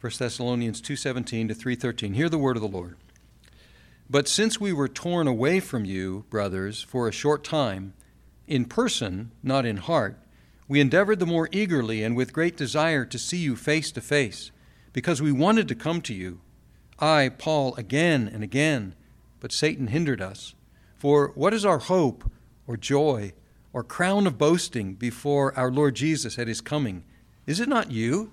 1 Thessalonians 2:17 to 3:13. Hear the word of the Lord. But since we were torn away from you, brothers, for a short time, in person, not in heart, we endeavored the more eagerly and with great desire to see you face to face, because we wanted to come to you. I, Paul, again and again, but Satan hindered us. For what is our hope or joy or crown of boasting before our Lord Jesus at his coming? Is it not you?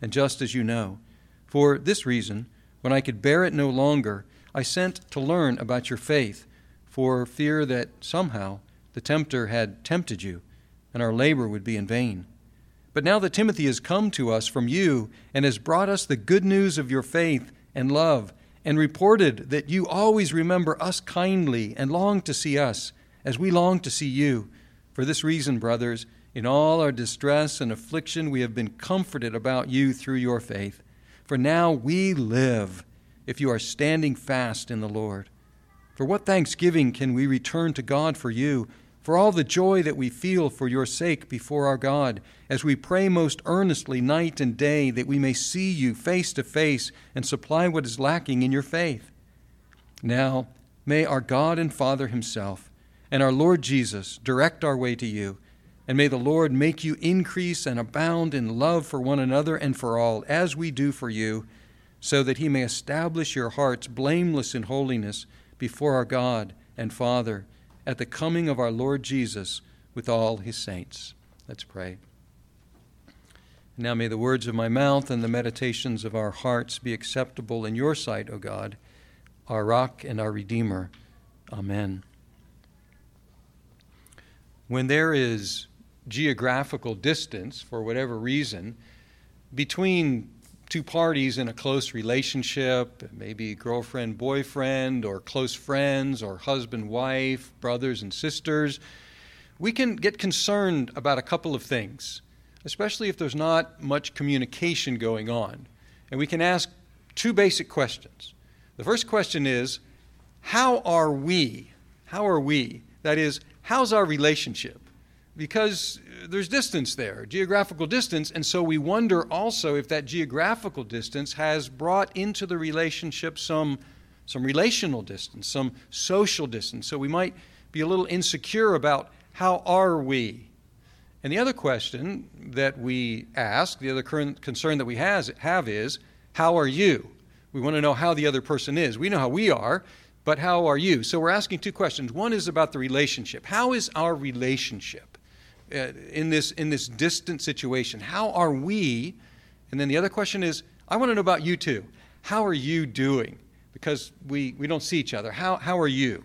and just as you know. For this reason, when I could bear it no longer, I sent to learn about your faith, for fear that somehow the tempter had tempted you, and our labor would be in vain. But now that Timothy has come to us from you, and has brought us the good news of your faith and love, and reported that you always remember us kindly and long to see us, as we long to see you. For this reason, brothers, in all our distress and affliction, we have been comforted about you through your faith. For now we live, if you are standing fast in the Lord. For what thanksgiving can we return to God for you, for all the joy that we feel for your sake before our God, as we pray most earnestly night and day that we may see you face to face and supply what is lacking in your faith? Now, may our God and Father Himself and our Lord Jesus direct our way to you and may the Lord make you increase and abound in love for one another and for all, as we do for you, so that he may establish your hearts blameless in holiness before our God and Father at the coming of our Lord Jesus with all his saints. Let's pray. Now may the words of my mouth and the meditations of our hearts be acceptable in your sight, O God, our rock and our Redeemer. Amen. When there is geographical distance, for whatever reason, between two parties in a close relationship, maybe girlfriend, boyfriend, or close friends, or husband, wife, brothers and sisters, we can get concerned about a couple of things, especially if there's not much communication going on. And we can ask two basic questions. The first question is, how are we? How are we? That is, how's our relationship? Because there's distance there, geographical distance, and so we wonder also if that geographical distance has brought into the relationship some, some relational distance, some social distance. So we might be a little insecure about how are we? And the other question that we ask, the other current concern that we has, have is, how are you? We want to know how the other person is. We know how we are, but how are you? So we're asking two questions. One is about the relationship. How is our relationship? Uh, in this in this distant situation? How are we? And then the other question is, I want to know about you too. How are you doing? Because we, we don't see each other. How, how are you?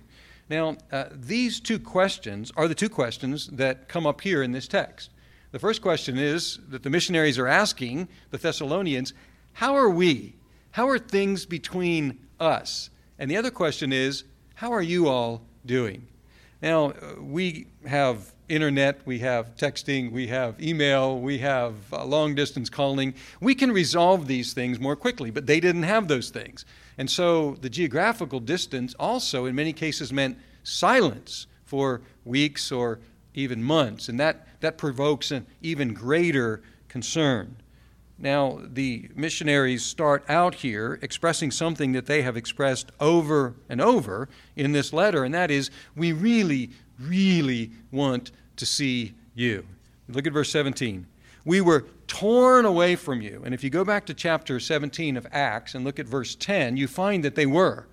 Now, uh, these two questions are the two questions that come up here in this text. The first question is that the missionaries are asking the Thessalonians, How are we? How are things between us? And the other question is, How are you all doing? Now, uh, we have internet, we have texting, we have email, we have uh, long distance calling. We can resolve these things more quickly, but they didn't have those things. And so the geographical distance also, in many cases, meant silence for weeks or even months. And that, that provokes an even greater concern. Now, the missionaries start out here expressing something that they have expressed over and over in this letter, and that is, we really, really want to see you. Look at verse 17. We were torn away from you. And if you go back to chapter 17 of Acts and look at verse 10, you find that they were.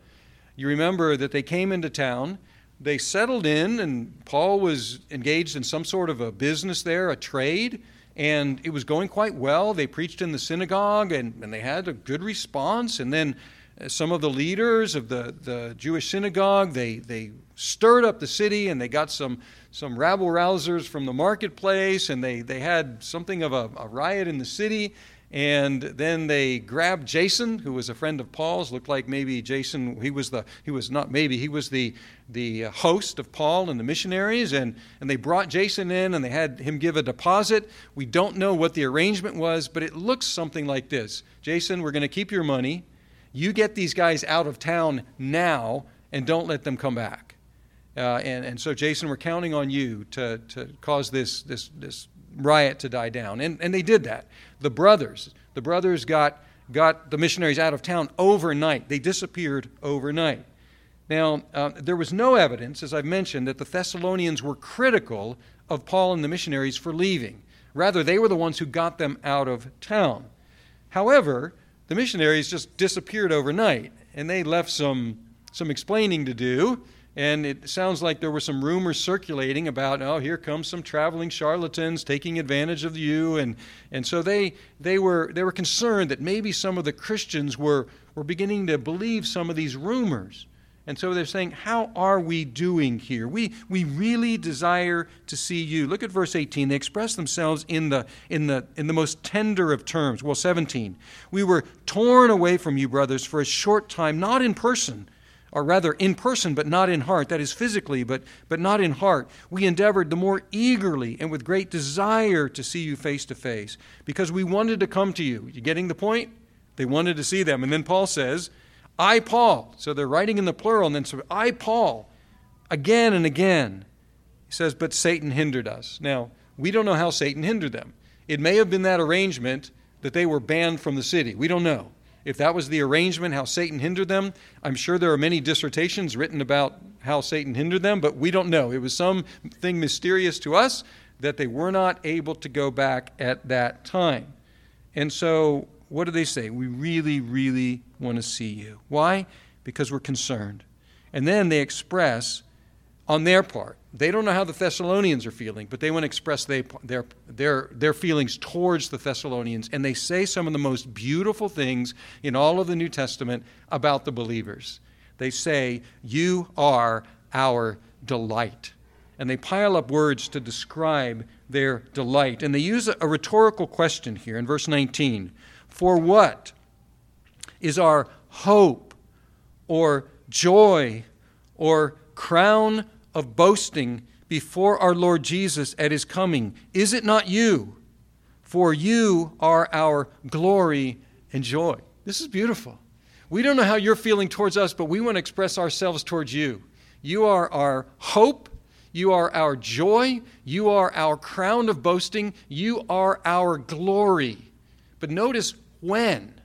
You remember that they came into town, they settled in, and Paul was engaged in some sort of a business there, a trade, and it was going quite well. They preached in the synagogue, and, and they had a good response. And then uh, some of the leaders of the, the Jewish synagogue, they, they stirred up the city and they got some, some rabble rousers from the marketplace and they, they had something of a, a riot in the city. And then they grabbed Jason, who was a friend of Paul's. Looked like maybe Jason, he was the, he was not maybe, he was the, the host of Paul and the missionaries. And, and they brought Jason in and they had him give a deposit. We don't know what the arrangement was, but it looks something like this Jason, we're going to keep your money. You get these guys out of town now and don't let them come back. Uh, and, and so, Jason, we're counting on you to, to cause this, this, this riot to die down. And, and they did that. The brothers, the brothers got, got the missionaries out of town overnight. They disappeared overnight. Now, uh, there was no evidence, as I've mentioned, that the Thessalonians were critical of Paul and the missionaries for leaving. Rather, they were the ones who got them out of town. However, the missionaries just disappeared overnight, and they left some, some explaining to do. And it sounds like there were some rumors circulating about, oh, here comes some traveling charlatans taking advantage of you. And, and so they, they, were, they were concerned that maybe some of the Christians were, were beginning to believe some of these rumors. And so they're saying, How are we doing here? We, we really desire to see you. Look at verse 18. They express themselves in the, in, the, in the most tender of terms. Well, 17. We were torn away from you, brothers, for a short time, not in person or rather in person but not in heart, that is physically but, but not in heart, we endeavored the more eagerly and with great desire to see you face to face because we wanted to come to you. You getting the point? They wanted to see them. And then Paul says, I, Paul. So they're writing in the plural, and then so I, Paul, again and again. He says, but Satan hindered us. Now, we don't know how Satan hindered them. It may have been that arrangement that they were banned from the city. We don't know if that was the arrangement, how Satan hindered them. I'm sure there are many dissertations written about how Satan hindered them, but we don't know. It was something mysterious to us that they were not able to go back at that time. And so, what do they say? We really, really want to see you. Why? Because we're concerned. And then they express on their part. They don't know how the Thessalonians are feeling, but they want to express they, their, their, their feelings towards the Thessalonians. And they say some of the most beautiful things in all of the New Testament about the believers. They say, You are our delight. And they pile up words to describe their delight. And they use a, a rhetorical question here in verse 19 For what is our hope or joy or crown of boasting before our Lord Jesus at his coming. Is it not you? For you are our glory and joy. This is beautiful. We don't know how you're feeling towards us, but we want to express ourselves towards you. You are our hope. You are our joy. You are our crown of boasting. You are our glory. But notice when.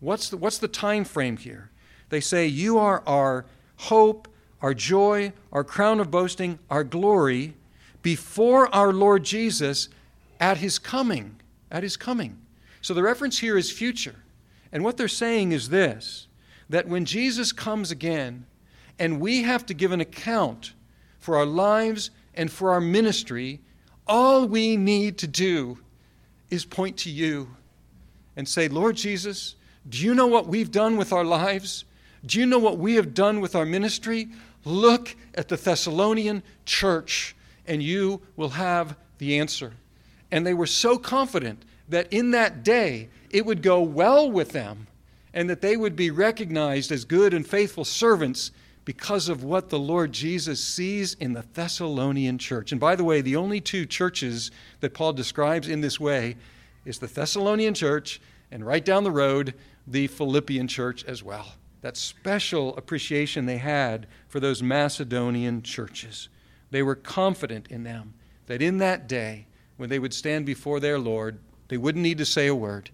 What's the, what's the time frame here? They say, You are our hope our joy, our crown of boasting, our glory before our Lord Jesus at his coming. At his coming. So the reference here is future. And what they're saying is this that when Jesus comes again and we have to give an account for our lives and for our ministry, all we need to do is point to you and say, Lord Jesus, do you know what we've done with our lives? Do you know what we have done with our ministry? Look at the Thessalonian church, and you will have the answer. And they were so confident that in that day it would go well with them and that they would be recognized as good and faithful servants because of what the Lord Jesus sees in the Thessalonian church. And by the way, the only two churches that Paul describes in this way is the Thessalonian church and right down the road, the Philippian church as well that special appreciation they had for those Macedonian churches. They were confident in them that in that day, when they would stand before their Lord, they wouldn't need to say a word.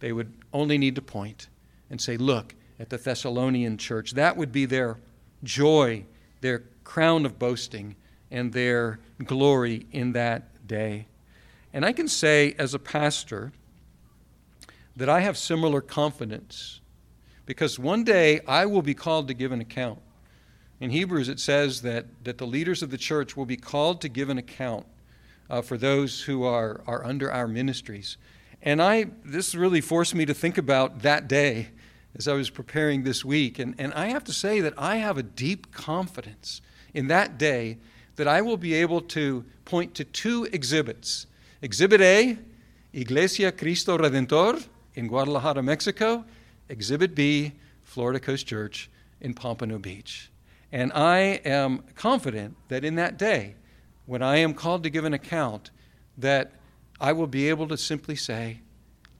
They would only need to point and say, Look at the Thessalonian church. That would be their joy, their crown of boasting, and their glory in that day. And I can say, as a pastor, that I have similar confidence because one day I will be called to give an account. In Hebrews, it says that, that the leaders of the church will be called to give an account uh, for those who are, are under our ministries. And I, this really forced me to think about that day as I was preparing this week. And, and I have to say that I have a deep confidence in that day that I will be able to point to two exhibits. Exhibit A, Iglesia Cristo Redentor, in Guadalajara, Mexico. Exhibit B, Florida Coast Church in Pompano Beach. And I am confident that in that day, when I am called to give an account, that I will be able to simply say,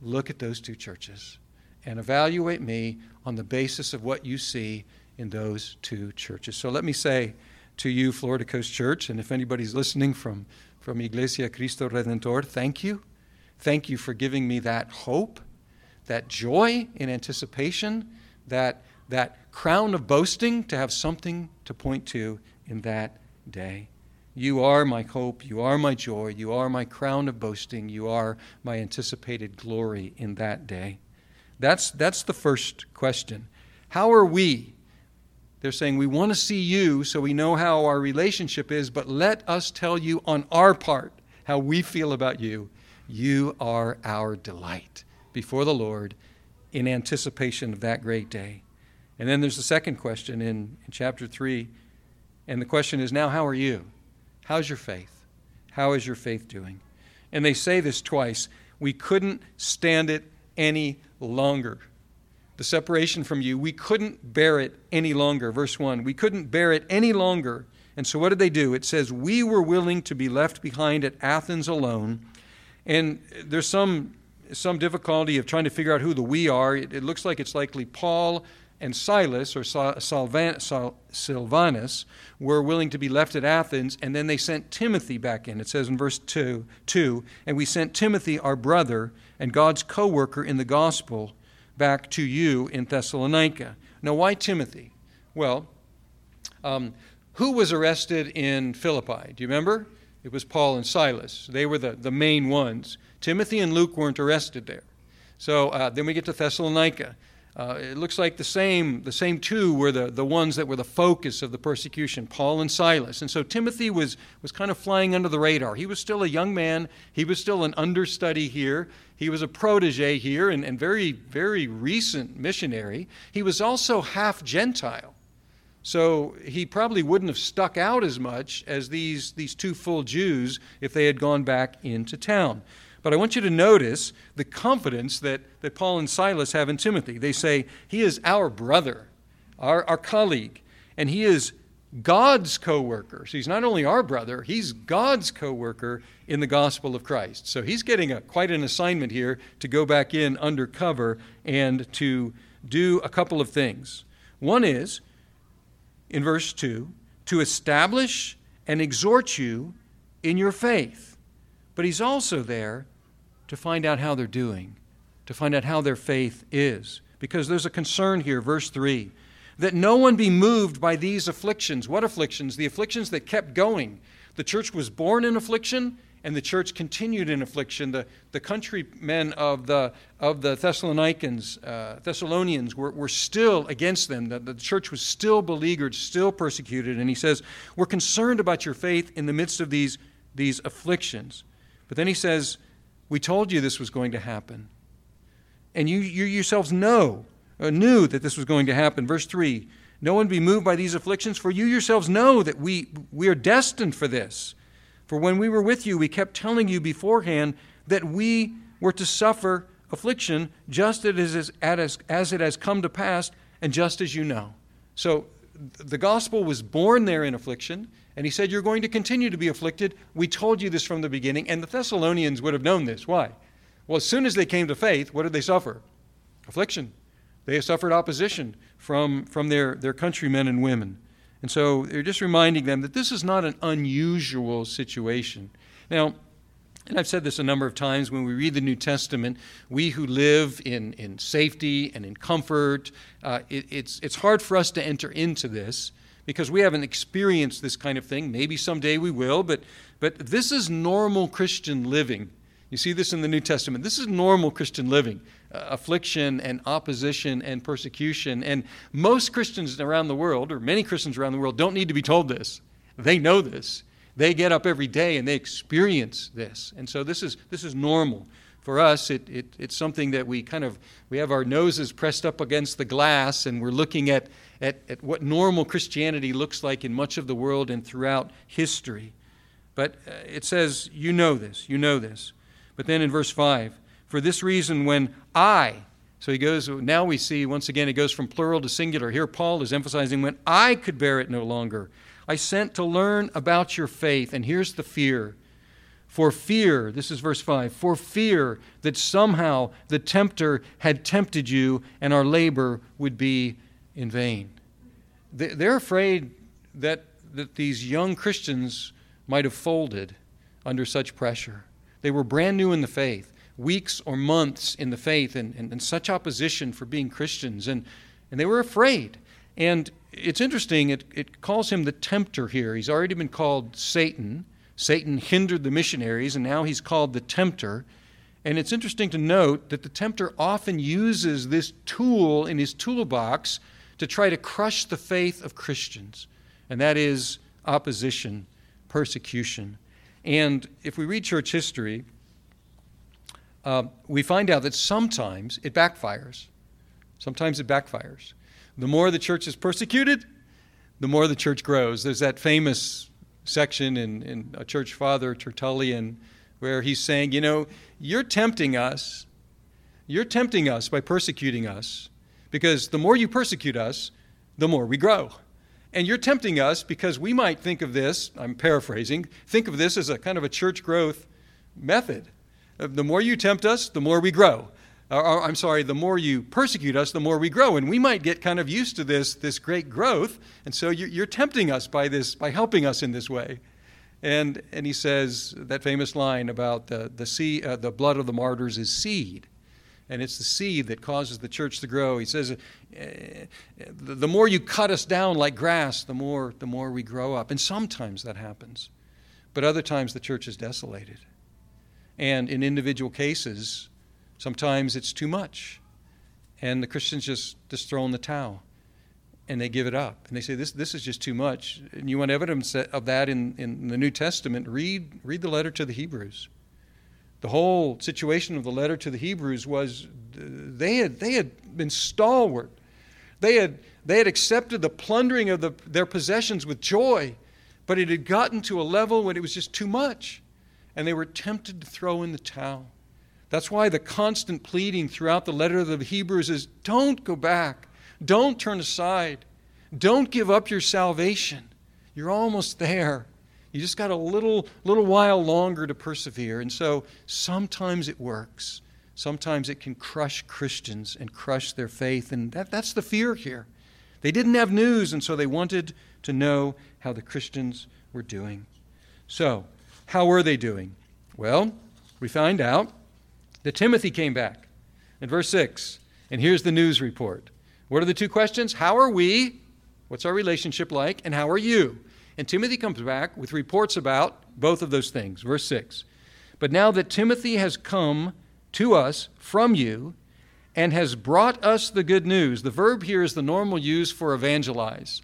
look at those two churches and evaluate me on the basis of what you see in those two churches. So let me say to you, Florida Coast Church, and if anybody's listening from, from Iglesia Cristo Redentor, thank you. Thank you for giving me that hope, that joy in anticipation, that that crown of boasting to have something to point to in that day. You are my hope. You are my joy. You are my crown of boasting. You are my anticipated glory in that day. That's, that's the first question. How are we? They're saying, We want to see you so we know how our relationship is, but let us tell you on our part how we feel about you. You are our delight before the Lord in anticipation of that great day. And then there's the second question in, in chapter 3. And the question is now, how are you? How's your faith? How is your faith doing? And they say this twice. We couldn't stand it any longer. The separation from you, we couldn't bear it any longer. Verse 1 We couldn't bear it any longer. And so what did they do? It says, We were willing to be left behind at Athens alone. And there's some, some difficulty of trying to figure out who the we are. It, it looks like it's likely Paul and Silas, or Silvanus, were willing to be left at Athens, and then they sent Timothy back in. It says in verse 2, 2 And we sent Timothy, our brother, and God's co worker in the gospel, back to you in Thessalonica. Now, why Timothy? Well, um, who was arrested in Philippi? Do you remember? It was Paul and Silas. They were the, the main ones. Timothy and Luke weren't arrested there. So uh, then we get to Thessalonica. Uh, it looks like the same, the same two were the, the ones that were the focus of the persecution, Paul and Silas. And so Timothy was, was kind of flying under the radar. He was still a young man, he was still an understudy here, he was a protege here, and, and very, very recent missionary. He was also half Gentile. So he probably wouldn't have stuck out as much as these, these two full Jews if they had gone back into town. But I want you to notice the confidence that, that Paul and Silas have in Timothy. They say, He is our brother, our, our colleague, and he is God's co worker. So he's not only our brother, he's God's co worker in the gospel of Christ. So he's getting a, quite an assignment here to go back in undercover and to do a couple of things. One is, in verse 2, to establish and exhort you in your faith. But he's also there to find out how they're doing, to find out how their faith is. Because there's a concern here, verse 3 that no one be moved by these afflictions. What afflictions? The afflictions that kept going. The church was born in affliction, and the church continued in affliction. The, the countrymen of the, of the Thessalonians, uh, Thessalonians were, were still against them. The, the church was still beleaguered, still persecuted. And he says, We're concerned about your faith in the midst of these, these afflictions. But then he says, we told you this was going to happen. And you, you yourselves know, uh, knew that this was going to happen. Verse 3 No one be moved by these afflictions, for you yourselves know that we, we are destined for this. For when we were with you, we kept telling you beforehand that we were to suffer affliction just as, as, as it has come to pass, and just as you know. So the gospel was born there in affliction. And he said, You're going to continue to be afflicted. We told you this from the beginning. And the Thessalonians would have known this. Why? Well, as soon as they came to faith, what did they suffer? Affliction. They suffered opposition from, from their, their countrymen and women. And so they're just reminding them that this is not an unusual situation. Now, and I've said this a number of times when we read the New Testament, we who live in, in safety and in comfort, uh, it, it's, it's hard for us to enter into this because we haven't experienced this kind of thing. Maybe someday we will, but, but this is normal Christian living. You see this in the New Testament. This is normal Christian living uh, affliction and opposition and persecution. And most Christians around the world, or many Christians around the world, don't need to be told this. They know this. They get up every day and they experience this. And so this is, this is normal. For us, it, it, it's something that we kind of we have our noses pressed up against the glass and we're looking at at, at what normal Christianity looks like in much of the world and throughout history. But uh, it says, You know this, you know this. But then in verse 5, For this reason, when I, so he goes, now we see, once again, it goes from plural to singular. Here, Paul is emphasizing, when I could bear it no longer, I sent to learn about your faith. And here's the fear. For fear, this is verse 5, for fear that somehow the tempter had tempted you and our labor would be in vain. They're afraid that, that these young Christians might have folded under such pressure. They were brand new in the faith, weeks or months in the faith, and, and, and such opposition for being Christians. And, and they were afraid. And it's interesting, it, it calls him the tempter here. He's already been called Satan. Satan hindered the missionaries, and now he's called the tempter. And it's interesting to note that the tempter often uses this tool in his toolbox to try to crush the faith of Christians, and that is opposition, persecution. And if we read church history, uh, we find out that sometimes it backfires. Sometimes it backfires. The more the church is persecuted, the more the church grows. There's that famous section in, in a church father, Tertullian, where he's saying, you know, you're tempting us. You're tempting us by persecuting us because the more you persecute us, the more we grow. And you're tempting us because we might think of this, I'm paraphrasing, think of this as a kind of a church growth method. The more you tempt us, the more we grow. Or, I'm sorry, the more you persecute us, the more we grow. And we might get kind of used to this, this great growth. And so you're tempting us by this, by helping us in this way. And, and he says that famous line about the, the, uh, the blood of the martyrs is seed and it's the seed that causes the church to grow. He says, eh, the more you cut us down like grass, the more, the more we grow up. And sometimes that happens. But other times the church is desolated. And in individual cases, sometimes it's too much. And the Christians just, just throw in the towel and they give it up. And they say, this, this is just too much. And you want evidence of that in, in the New Testament? Read, read the letter to the Hebrews. The whole situation of the letter to the Hebrews was they had, they had been stalwart. They had, they had accepted the plundering of the, their possessions with joy, but it had gotten to a level when it was just too much, and they were tempted to throw in the towel. That's why the constant pleading throughout the letter of the Hebrews is don't go back, don't turn aside, don't give up your salvation. You're almost there. You just got a little, little while longer to persevere. And so sometimes it works. Sometimes it can crush Christians and crush their faith. And that, that's the fear here. They didn't have news, and so they wanted to know how the Christians were doing. So, how were they doing? Well, we find out that Timothy came back in verse 6. And here's the news report. What are the two questions? How are we? What's our relationship like? And how are you? And Timothy comes back with reports about both of those things. Verse 6. But now that Timothy has come to us from you and has brought us the good news, the verb here is the normal use for evangelize.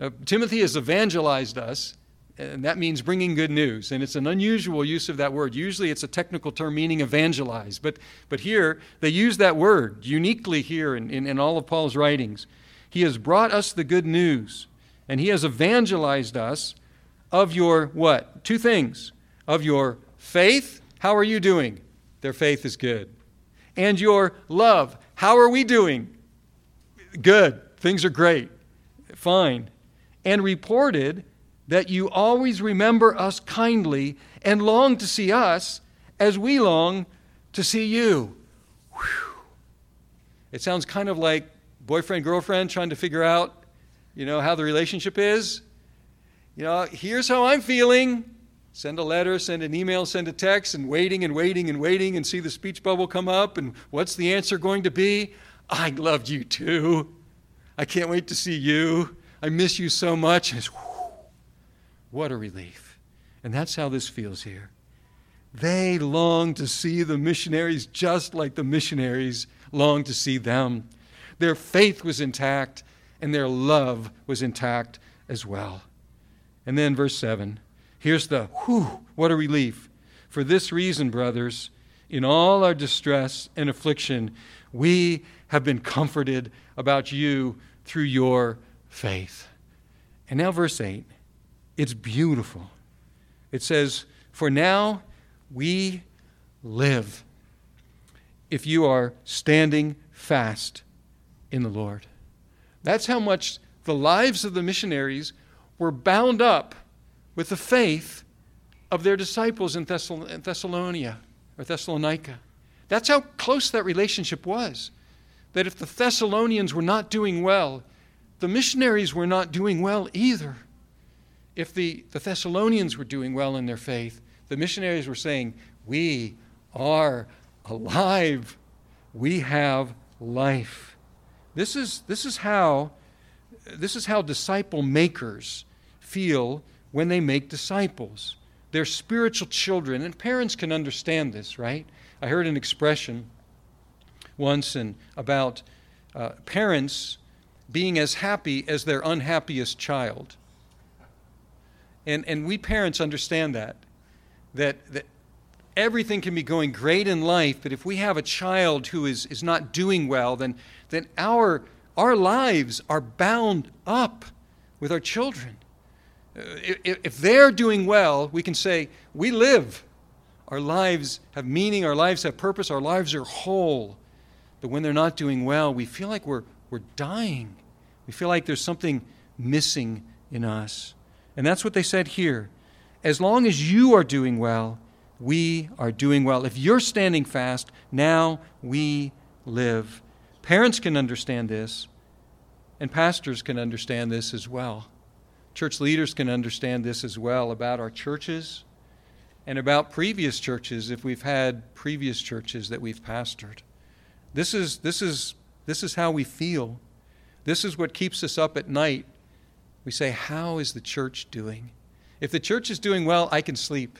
Uh, Timothy has evangelized us, and that means bringing good news. And it's an unusual use of that word. Usually it's a technical term meaning evangelize, but, but here they use that word uniquely here in, in, in all of Paul's writings. He has brought us the good news and he has evangelized us of your what? Two things. Of your faith. How are you doing? Their faith is good. And your love. How are we doing? Good. Things are great. Fine. And reported that you always remember us kindly and long to see us as we long to see you. Whew. It sounds kind of like boyfriend, girlfriend trying to figure out you know how the relationship is? You know, here's how I'm feeling. Send a letter, send an email, send a text, and waiting and waiting and waiting and see the speech bubble come up. And what's the answer going to be? I loved you too. I can't wait to see you. I miss you so much. What a relief. And that's how this feels here. They long to see the missionaries just like the missionaries long to see them. Their faith was intact and their love was intact as well. And then verse 7 here's the whew, what a relief. For this reason, brothers, in all our distress and affliction, we have been comforted about you through your faith. And now, verse 8, it's beautiful. It says, For now we live if you are standing fast in the Lord. That's how much the lives of the missionaries were bound up with the faith of their disciples in Thessalonica or Thessalonica. That's how close that relationship was. That if the Thessalonians were not doing well, the missionaries were not doing well either. If the, the Thessalonians were doing well in their faith, the missionaries were saying, We are alive. We have life. This is, this is how this is how disciple makers feel when they make disciples. They're spiritual children, and parents can understand this, right? I heard an expression once and about uh, parents being as happy as their unhappiest child. And, and we parents understand that, that, that everything can be going great in life, but if we have a child who is, is not doing well, then, then our, our lives are bound up with our children. Uh, if, if they're doing well, we can say, We live. Our lives have meaning, our lives have purpose, our lives are whole. But when they're not doing well, we feel like we're, we're dying. We feel like there's something missing in us. And that's what they said here. As long as you are doing well, we are doing well. If you're standing fast, now we live. Parents can understand this, and pastors can understand this as well. Church leaders can understand this as well about our churches and about previous churches if we've had previous churches that we've pastored. This is, this is, this is how we feel. This is what keeps us up at night. We say, How is the church doing? If the church is doing well, I can sleep.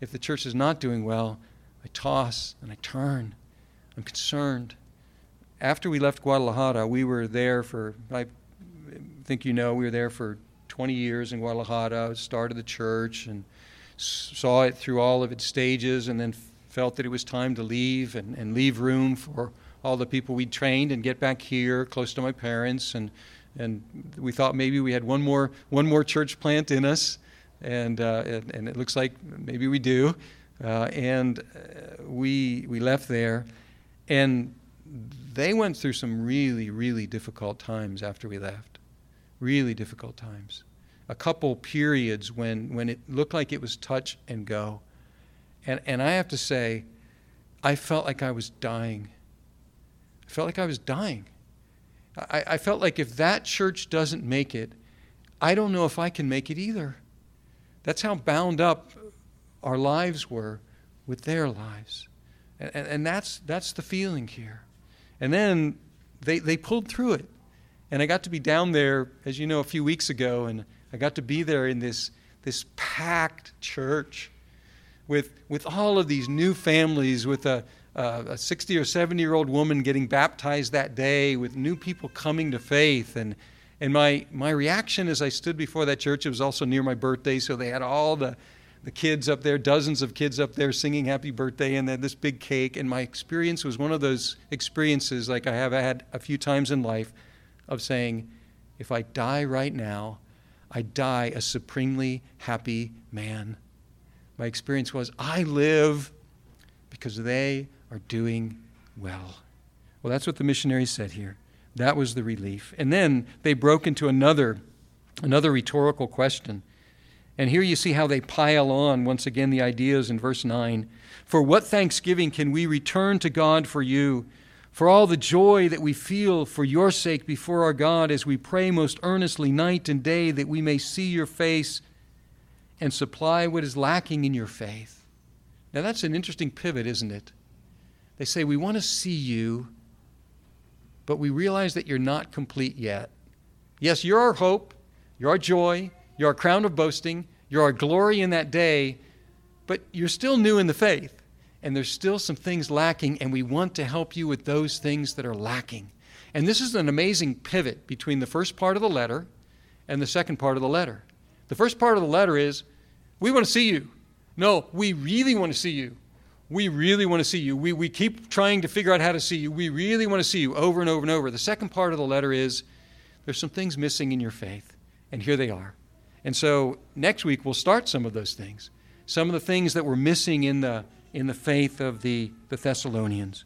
If the church is not doing well, I toss and I turn. I'm concerned. After we left Guadalajara, we were there for, I think you know, we were there for 20 years in Guadalajara, started the church and saw it through all of its stages, and then felt that it was time to leave and, and leave room for all the people we'd trained and get back here close to my parents. And, and we thought maybe we had one more, one more church plant in us and, uh, and, and, it looks like maybe we do. Uh, and uh, we, we left there, and they went through some really, really difficult times after we left. Really difficult times. A couple periods when, when it looked like it was touch and go. And, and I have to say, I felt like I was dying. I felt like I was dying. I, I felt like if that church doesn't make it, I don't know if I can make it either. That's how bound up our lives were with their lives. And, and, and, that's, that's the feeling here. And then they, they pulled through it. And I got to be down there, as you know, a few weeks ago, and I got to be there in this, this packed church with, with all of these new families, with a, Uh, a 60 or 70 year old woman getting baptized that day, with new people coming to faith. And, and my, my reaction as I stood before that church, it was also near my birthday, so they had all the, the kids up there, dozens of kids up there singing happy birthday, and then this big cake. And my experience was one of those experiences, like I have had a few times in life, of saying, if I die right now, I die a supremely happy man. My experience was, I live because they are doing well. Well, that's what the missionaries said here. That was the relief. And then they broke into another, another rhetorical question. And here you see how they pile on once again the ideas in verse 9. For what thanksgiving can we return to God for you? For all the joy that we feel for your sake before our God as we pray most earnestly night and day that we may see your face and supply what is lacking in your faith. Now that's an interesting pivot, isn't it? They say, We want to see you but we realize that you're not complete yet. Yes, you're our hope, you're our joy, you're our crown of boasting, you're our glory in that day, but you're still new in the faith, and there's still some things lacking, and we want to help you with those things that are lacking. And this is an amazing pivot between the first part of the letter and the second part of the letter. The first part of the letter is, We want to see you. No, we really want to see you we really want to see you. We, we keep trying to figure out how to see you. We really want to see you over and over and over. The second part of the letter is there's some things missing in your faith, and here they are. And so next week we'll start some of those things, some of the things that were missing in the, in the faith of the, the Thessalonians.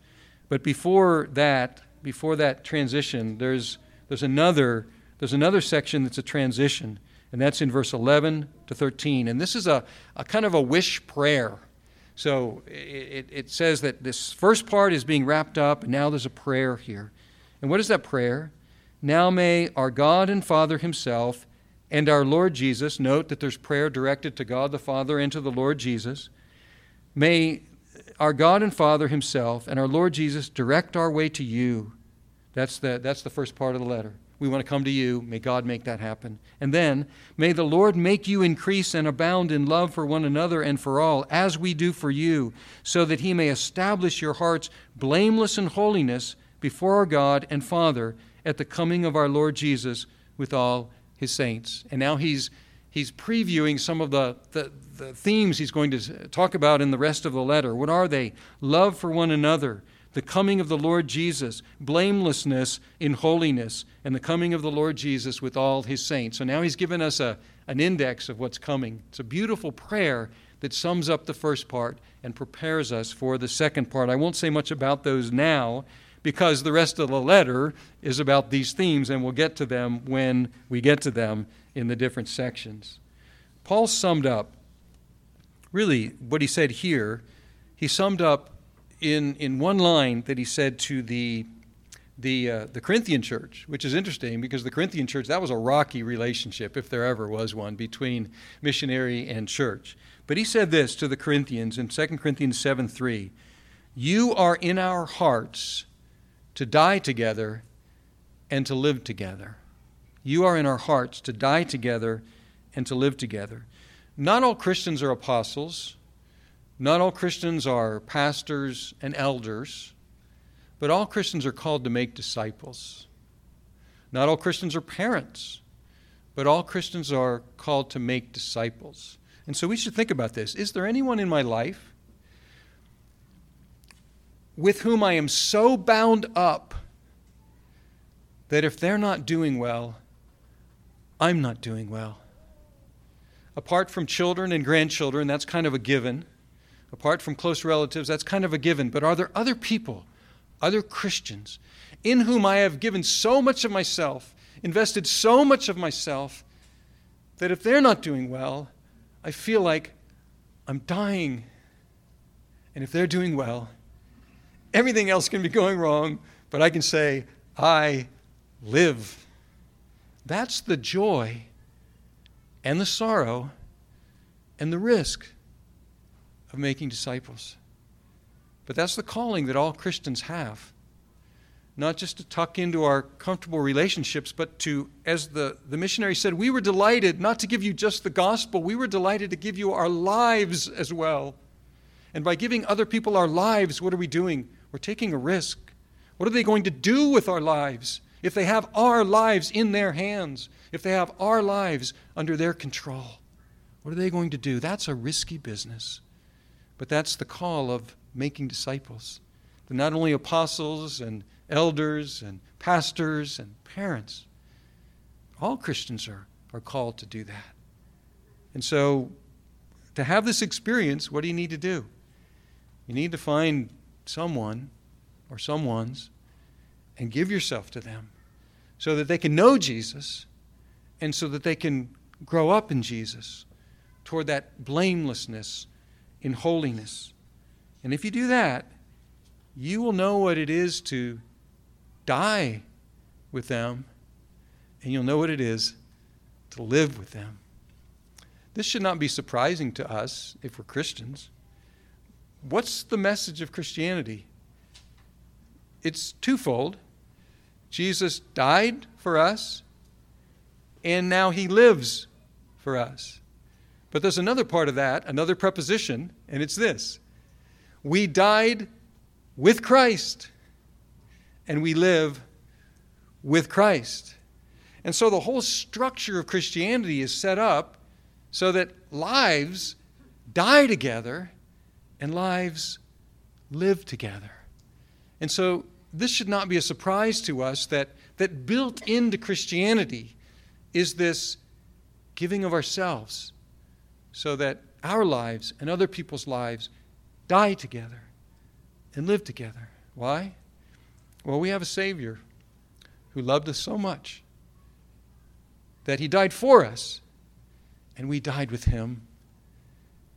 But before that, before that transition, there's, there's, another, there's another section that's a transition, and that's in verse 11 to 13. And this is a, a kind of a wish prayer. So it, it says that this first part is being wrapped up, and now there's a prayer here. And what is that prayer? Now may our God and Father Himself and our Lord Jesus, note that there's prayer directed to God the Father and to the Lord Jesus, may our God and Father Himself and our Lord Jesus direct our way to you. That's the, that's the first part of the letter. We want to come to you. May God make that happen. And then, may the Lord make you increase and abound in love for one another and for all, as we do for you, so that He may establish your hearts blameless in holiness before our God and Father at the coming of our Lord Jesus with all His saints. And now He's, he's previewing some of the, the, the themes He's going to talk about in the rest of the letter. What are they? Love for one another the coming of the Lord Jesus, blamelessness in holiness, and the coming of the Lord Jesus with all his saints. So now he's given us a, an index of what's coming. It's a beautiful prayer that sums up the first part and prepares us for the second part. I won't say much about those now because the rest of the letter is about these themes, and we'll get to them when we get to them in the different sections. Paul summed up, really, what he said here, he summed up in, in one line that he said to the, the, uh, the Corinthian church, which is interesting because the Corinthian church, that was a rocky relationship, if there ever was one, between missionary and church. But he said this to the Corinthians in 2 Corinthians 7 3 You are in our hearts to die together and to live together. You are in our hearts to die together and to live together. Not all Christians are apostles. Not all Christians are pastors and elders, but all Christians are called to make disciples. Not all Christians are parents, but all Christians are called to make disciples. And so we should think about this. Is there anyone in my life with whom I am so bound up that if they're not doing well, I'm not doing well? Apart from children and grandchildren, that's kind of a given apart from close relatives, that's kind of a given. But are there other people, other Christians, in whom I have given so much of myself, invested so much of myself, that if they're not doing well, I feel like I'm dying. And if they're doing well, everything else can be going wrong, but I can say, I live. That's the joy and the sorrow and the risk of making disciples. But that's the calling that all Christians have. Not just to tuck into our comfortable relationships, but to, as the, the missionary said, we were delighted not to give you just the gospel, we were delighted to give you our lives as well. And by giving other people our lives, what are we doing? We're taking a risk. What are they going to do with our lives if they have our lives in their hands, if they have our lives under their control? What are they going to do? That's a risky business. But that's the call of making disciples. Not only apostles and elders and pastors and parents, all Christians are, are called to do that. And so, to have this experience, what do you need to do? You need to find someone or someone's and give yourself to them so that they can know Jesus and so that they can grow up in Jesus toward that blamelessness in holiness. And if you do that, you will know what it is to die with them, and you'll know what it is to live with them. This should not be surprising to us if we're Christians. What's the message of Christianity? It's twofold. Jesus died for us, and now he lives for us. But there's another part of that, another preposition, and it's this We died with Christ, and we live with Christ. And so the whole structure of Christianity is set up so that lives die together and lives live together. And so this should not be a surprise to us that, that built into Christianity is this giving of ourselves so that our lives and other people's lives die together and live together. Why? Well, we have a Savior who loved us so much that he died for us, and we died with him.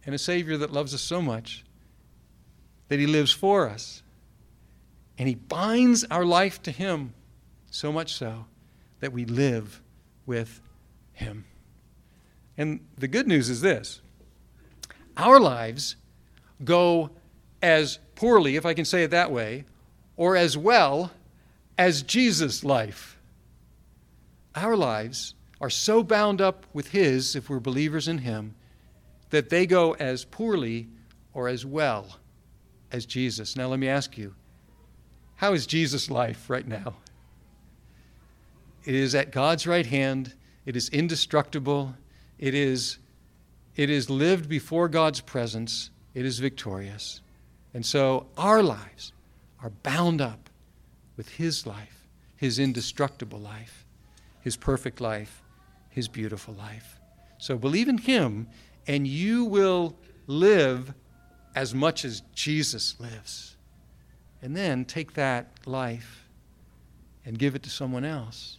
And a Savior that loves us so much that he lives for us. And he binds our life to him so much so that we live with him. And the good news is this our lives go as poorly, if I can say it that way, or as well as Jesus' life. Our lives are so bound up with His, if we're believers in Him, that they go as poorly or as well as Jesus. Now, let me ask you how is Jesus' life right now? It is at God's right hand, it is indestructible, it is, it is lived before God's presence, it is victorious. And so our lives are bound up with His life, His indestructible life, His perfect life, His beautiful life. So believe in Him, and you will live as much as Jesus lives. And then take that life and give it to someone else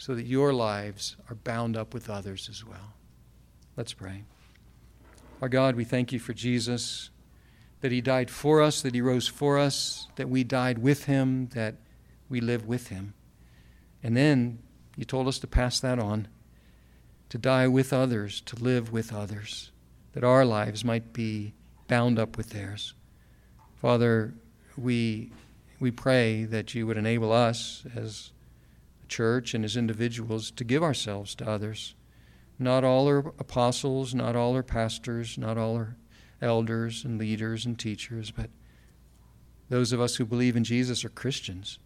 so that your lives are bound up with others as well. Let's pray. Our God, we thank you for Jesus, that he died for us, that he rose for us, that we died with him, that we live with him. And then you told us to pass that on, to die with others, to live with others, that our lives might be bound up with theirs. Father, we, we pray that you would enable us as church and as individuals to give ourselves to others. Not all are apostles, not all are pastors, not all are elders and leaders and teachers, but those of us who believe in Jesus are Christians.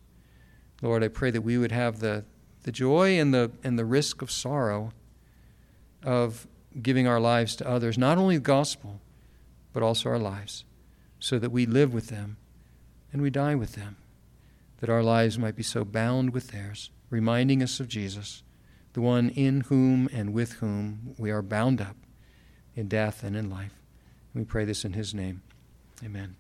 Lord, I pray that we would have the, the joy and the, and the risk of sorrow of giving our lives to others, not only the gospel, but also our lives, so that we live with them and we die with them, that our lives might be so bound with theirs, reminding us of Jesus, the one in whom and with whom we are bound up in death and in life. We pray this in his name. Amen.